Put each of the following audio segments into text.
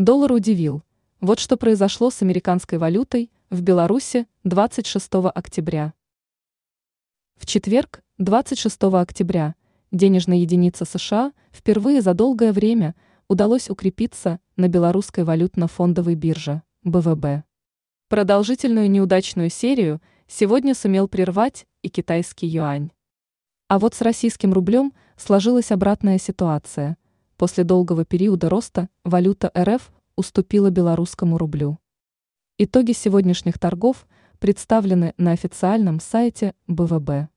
Доллар удивил. Вот что произошло с американской валютой в Беларуси 26 октября. В четверг, 26 октября, денежная единица США впервые за долгое время удалось укрепиться на белорусской валютно-фондовой бирже БВБ. Продолжительную неудачную серию сегодня сумел прервать и китайский юань. А вот с российским рублем сложилась обратная ситуация. После долгого периода роста валюта РФ уступила белорусскому рублю. Итоги сегодняшних торгов представлены на официальном сайте БВБ.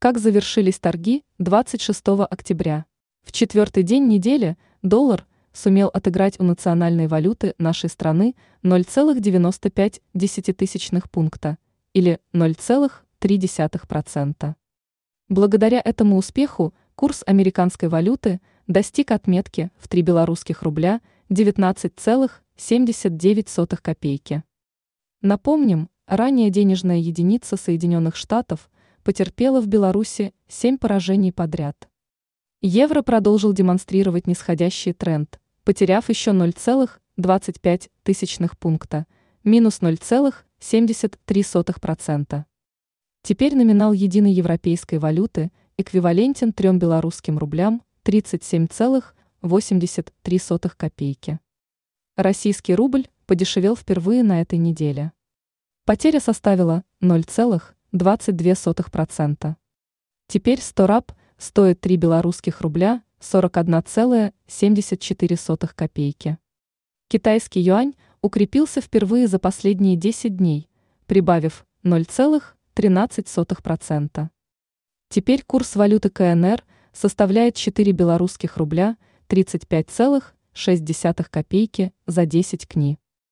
Как завершились торги 26 октября? В четвертый день недели доллар сумел отыграть у национальной валюты нашей страны 0,95 пункта или 0,3%. Благодаря этому успеху курс американской валюты достиг отметки в 3 белорусских рубля – 19,79 копейки. Напомним, ранее денежная единица Соединенных Штатов потерпела в Беларуси 7 поражений подряд. Евро продолжил демонстрировать нисходящий тренд, потеряв еще 0,25 тысячных пункта, минус 0,73%. Теперь номинал единой европейской валюты эквивалентен 3 белорусским рублям 37,8 83 копейки. Российский рубль подешевел впервые на этой неделе. Потеря составила 0,22%. Теперь 100 раб стоит 3 белорусских рубля 41,74 копейки. Китайский юань укрепился впервые за последние 10 дней, прибавив 0,13%. Теперь курс валюты КНР составляет 4 белорусских рубля – 35,6 копейки за 10 кни.